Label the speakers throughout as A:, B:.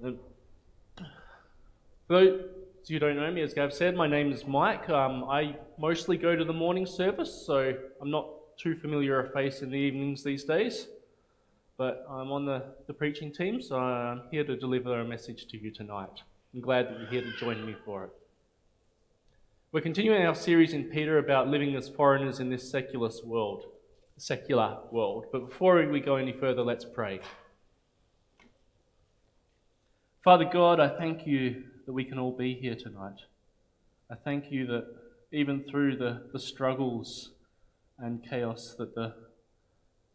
A: For those who don't know me, as Gav said, my name is Mike. Um, I mostly go to the morning service, so I'm not too familiar a face in the evenings these days. But I'm on the, the preaching team, so I'm here to deliver a message to you tonight. I'm glad that you're here to join me for it. We're continuing our series in Peter about living as foreigners in this secular world, secular world. But before we go any further, let's pray. Father God, I thank you that we can all be here tonight. I thank you that even through the, the struggles and chaos that the,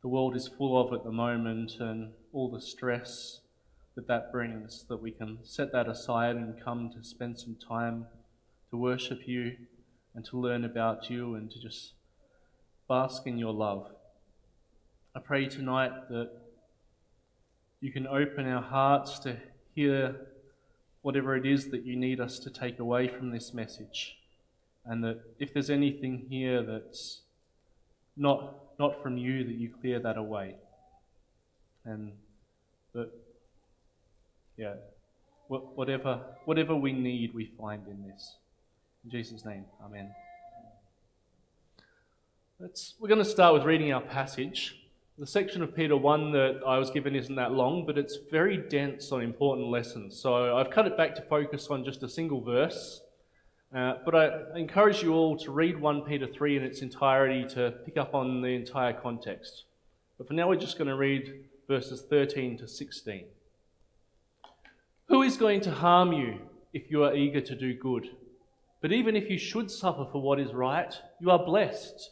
A: the world is full of at the moment and all the stress that that brings, that we can set that aside and come to spend some time to worship you and to learn about you and to just bask in your love. I pray tonight that you can open our hearts to hear whatever it is that you need us to take away from this message. And that if there's anything here that's not, not from you, that you clear that away. And that, yeah, whatever, whatever we need, we find in this. In Jesus' name, Amen. Let's, we're going to start with reading our passage. The section of Peter 1 that I was given isn't that long, but it's very dense on important lessons. So I've cut it back to focus on just a single verse. Uh, but I encourage you all to read 1 Peter 3 in its entirety to pick up on the entire context. But for now, we're just going to read verses 13 to 16. Who is going to harm you if you are eager to do good? But even if you should suffer for what is right, you are blessed.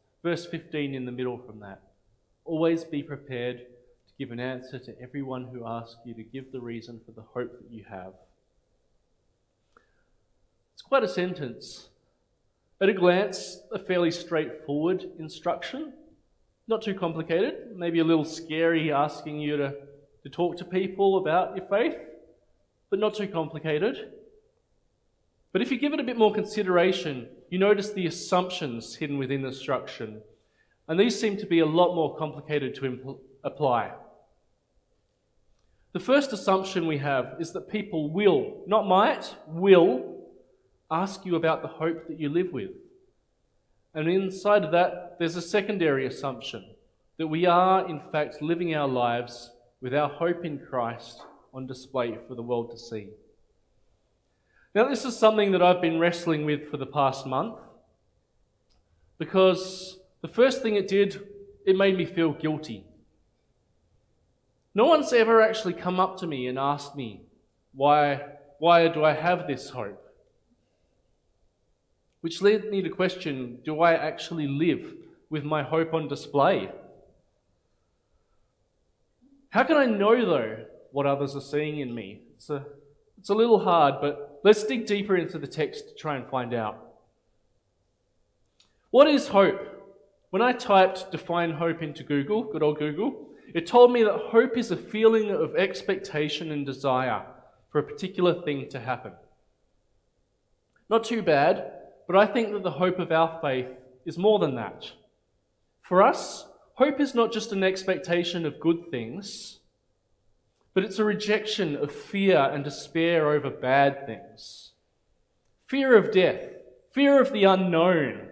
A: Verse 15 in the middle from that. Always be prepared to give an answer to everyone who asks you to give the reason for the hope that you have. It's quite a sentence. At a glance, a fairly straightforward instruction. Not too complicated, maybe a little scary asking you to, to talk to people about your faith, but not too complicated. But if you give it a bit more consideration, you notice the assumptions hidden within the instruction. And these seem to be a lot more complicated to impl- apply. The first assumption we have is that people will, not might, will ask you about the hope that you live with. And inside of that, there's a secondary assumption that we are, in fact, living our lives with our hope in Christ on display for the world to see. Now, this is something that I've been wrestling with for the past month because the first thing it did, it made me feel guilty. No one's ever actually come up to me and asked me, why, why do I have this hope? Which led me to question do I actually live with my hope on display? How can I know, though, what others are seeing in me? It's a, it's a little hard, but Let's dig deeper into the text to try and find out. What is hope? When I typed define hope into Google, good old Google, it told me that hope is a feeling of expectation and desire for a particular thing to happen. Not too bad, but I think that the hope of our faith is more than that. For us, hope is not just an expectation of good things, but it's a rejection of fear and despair over bad things. Fear of death, fear of the unknown,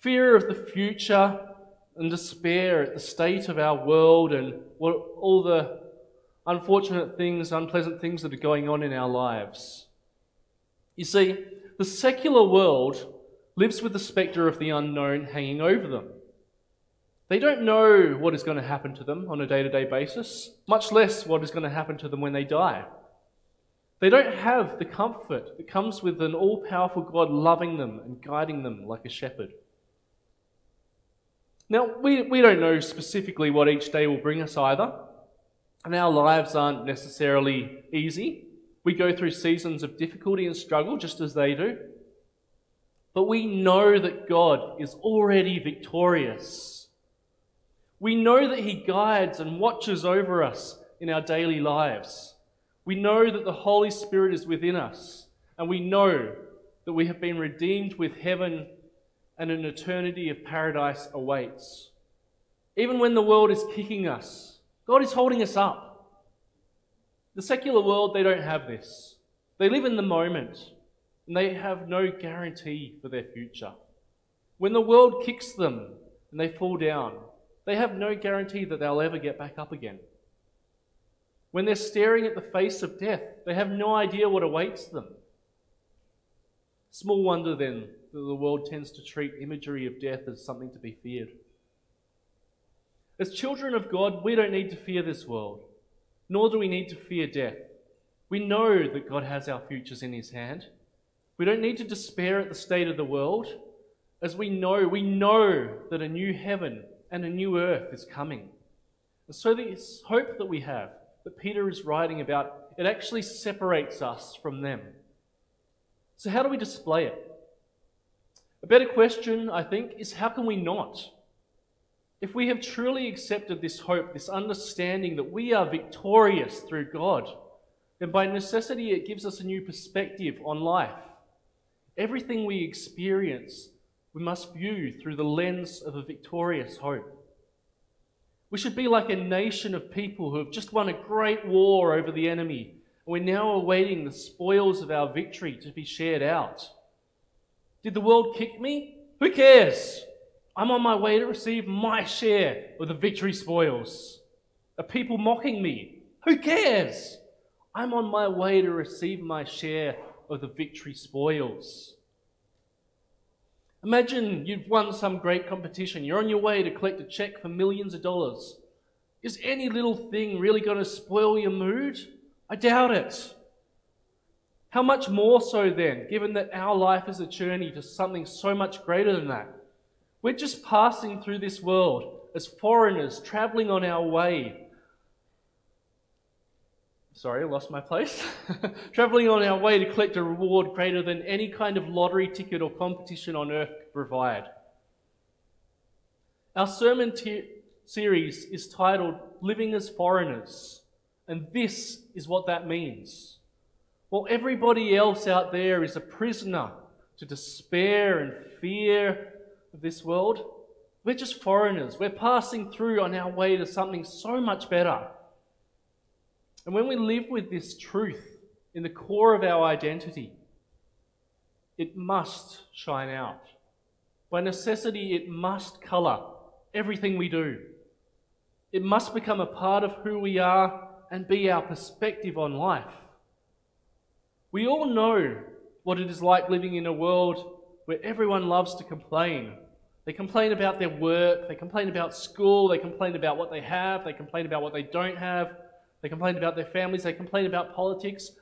A: fear of the future, and despair at the state of our world and what, all the unfortunate things, unpleasant things that are going on in our lives. You see, the secular world lives with the spectre of the unknown hanging over them. They don't know what is going to happen to them on a day to day basis, much less what is going to happen to them when they die. They don't have the comfort that comes with an all powerful God loving them and guiding them like a shepherd. Now, we, we don't know specifically what each day will bring us either, and our lives aren't necessarily easy. We go through seasons of difficulty and struggle just as they do. But we know that God is already victorious. We know that He guides and watches over us in our daily lives. We know that the Holy Spirit is within us, and we know that we have been redeemed with heaven and an eternity of paradise awaits. Even when the world is kicking us, God is holding us up. The secular world, they don't have this. They live in the moment and they have no guarantee for their future. When the world kicks them and they fall down, they have no guarantee that they'll ever get back up again. When they're staring at the face of death, they have no idea what awaits them. Small wonder then that the world tends to treat imagery of death as something to be feared. As children of God, we don't need to fear this world nor do we need to fear death. We know that God has our futures in His hand. We don't need to despair at the state of the world, as we know, we know that a new heaven and a new earth is coming. And so, this hope that we have, that Peter is writing about, it actually separates us from them. So, how do we display it? A better question, I think, is how can we not? If we have truly accepted this hope, this understanding that we are victorious through God, then by necessity it gives us a new perspective on life. Everything we experience, we must view through the lens of a victorious hope. We should be like a nation of people who have just won a great war over the enemy, and we're now awaiting the spoils of our victory to be shared out. Did the world kick me? Who cares? I'm on my way to receive my share of the victory spoils. Are people mocking me? Who cares? I'm on my way to receive my share of the victory spoils. Imagine you've won some great competition. You're on your way to collect a check for millions of dollars. Is any little thing really going to spoil your mood? I doubt it. How much more so then, given that our life is a journey to something so much greater than that? We're just passing through this world as foreigners traveling on our way. Sorry, I lost my place. traveling on our way to collect a reward greater than any kind of lottery ticket or competition on earth could provide. Our sermon series is titled Living as Foreigners, and this is what that means. While everybody else out there is a prisoner to despair and fear of this world. We're just foreigners. We're passing through on our way to something so much better. And when we live with this truth in the core of our identity, it must shine out. By necessity, it must colour everything we do. It must become a part of who we are and be our perspective on life. We all know what it is like living in a world where everyone loves to complain they complain about their work, they complain about school, they complain about what they have, they complain about what they don't have, they complain about their families, they complain about politics.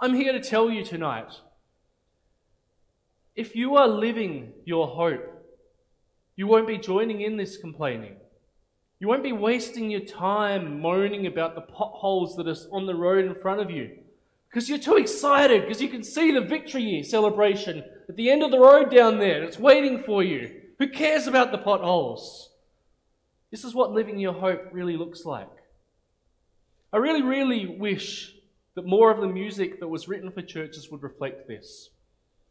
A: I'm here to tell you tonight if you are living your hope, you won't be joining in this complaining. You won't be wasting your time moaning about the potholes that are on the road in front of you because you're too excited because you can see the victory celebration at the end of the road down there. It's waiting for you. Who cares about the potholes? This is what living your hope really looks like. I really, really wish that more of the music that was written for churches would reflect this.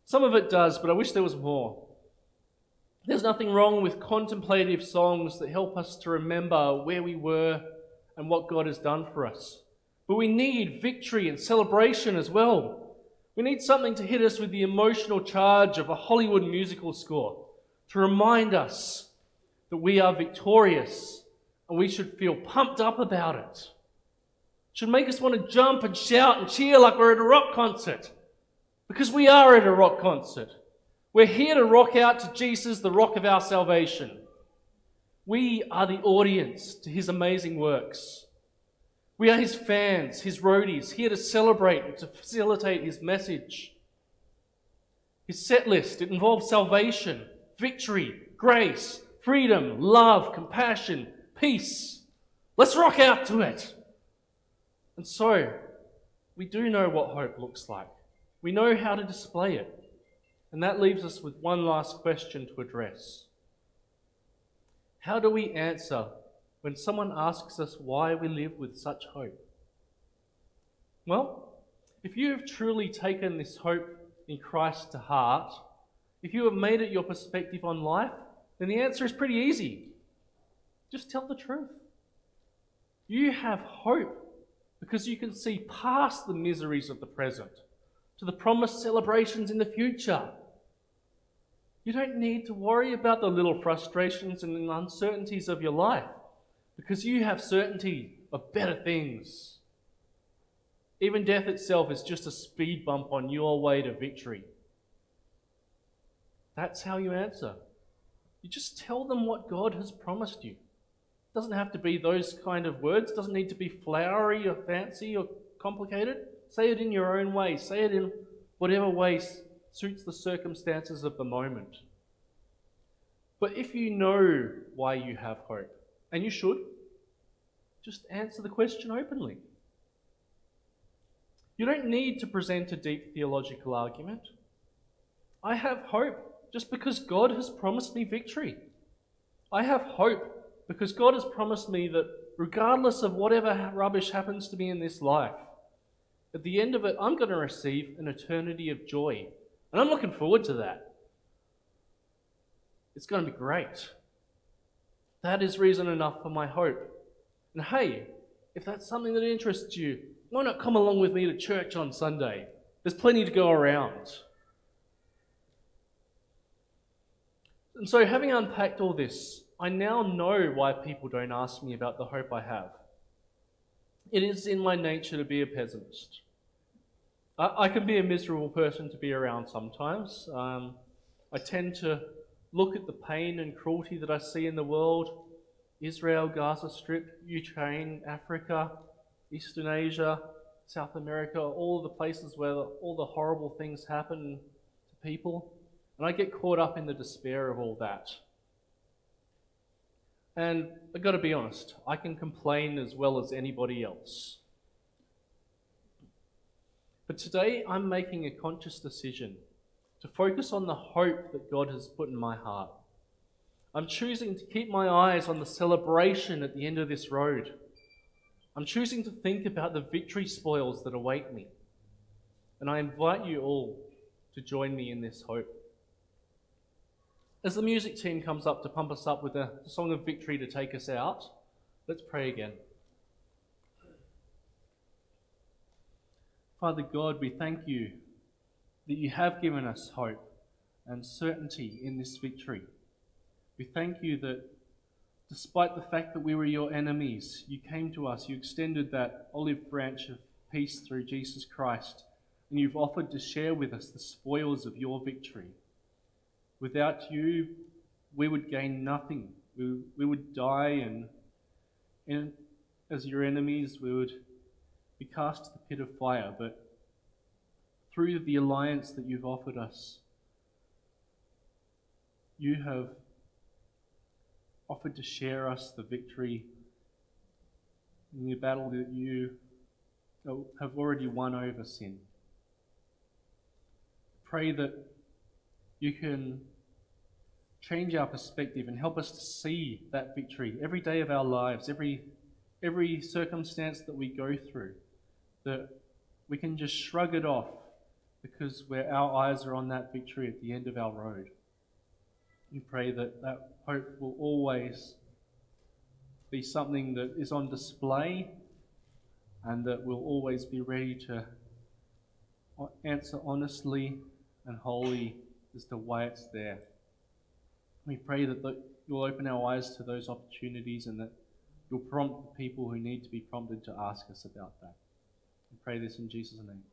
A: Some of it does, but I wish there was more. There's nothing wrong with contemplative songs that help us to remember where we were and what God has done for us. But we need victory and celebration as well. We need something to hit us with the emotional charge of a Hollywood musical score to remind us that we are victorious and we should feel pumped up about it. Should make us want to jump and shout and cheer like we're at a rock concert. Because we are at a rock concert. We're here to rock out to Jesus, the rock of our salvation. We are the audience to his amazing works. We are his fans, his roadies, here to celebrate and to facilitate his message. His set list, it involves salvation, victory, grace, freedom, love, compassion, peace. Let's rock out to it. And so, we do know what hope looks like. We know how to display it. And that leaves us with one last question to address. How do we answer when someone asks us why we live with such hope? Well, if you have truly taken this hope in Christ to heart, if you have made it your perspective on life, then the answer is pretty easy. Just tell the truth. You have hope because you can see past the miseries of the present to the promised celebrations in the future. You don't need to worry about the little frustrations and uncertainties of your life because you have certainty of better things. Even death itself is just a speed bump on your way to victory. That's how you answer. You just tell them what God has promised you. Doesn't have to be those kind of words, doesn't need to be flowery or fancy or complicated. Say it in your own way, say it in whatever way suits the circumstances of the moment. But if you know why you have hope, and you should, just answer the question openly. You don't need to present a deep theological argument. I have hope just because God has promised me victory. I have hope because God has promised me that regardless of whatever rubbish happens to me in this life, at the end of it, I'm going to receive an eternity of joy. And I'm looking forward to that. It's going to be great. That is reason enough for my hope. And hey, if that's something that interests you, why not come along with me to church on Sunday? There's plenty to go around. And so, having unpacked all this, I now know why people don't ask me about the hope I have. It is in my nature to be a pessimist. I, I can be a miserable person to be around sometimes. Um, I tend to look at the pain and cruelty that I see in the world Israel, Gaza Strip, Ukraine, Africa, Eastern Asia, South America, all the places where all the horrible things happen to people. And I get caught up in the despair of all that. And I've got to be honest, I can complain as well as anybody else. But today I'm making a conscious decision to focus on the hope that God has put in my heart. I'm choosing to keep my eyes on the celebration at the end of this road. I'm choosing to think about the victory spoils that await me. And I invite you all to join me in this hope. As the music team comes up to pump us up with a song of victory to take us out, let's pray again. Father God, we thank you that you have given us hope and certainty in this victory. We thank you that despite the fact that we were your enemies, you came to us, you extended that olive branch of peace through Jesus Christ, and you've offered to share with us the spoils of your victory. Without you, we would gain nothing. We, we would die, and, and as your enemies, we would be cast to the pit of fire. But through the alliance that you've offered us, you have offered to share us the victory in the battle that you uh, have already won over sin. Pray that you can change our perspective and help us to see that victory every day of our lives, every, every circumstance that we go through, that we can just shrug it off because where our eyes are on that victory at the end of our road. We pray that that hope will always be something that is on display and that we'll always be ready to answer honestly and wholly as to why it's there. We pray that the, you'll open our eyes to those opportunities and that you'll prompt the people who need to be prompted to ask us about that. We pray this in Jesus' name.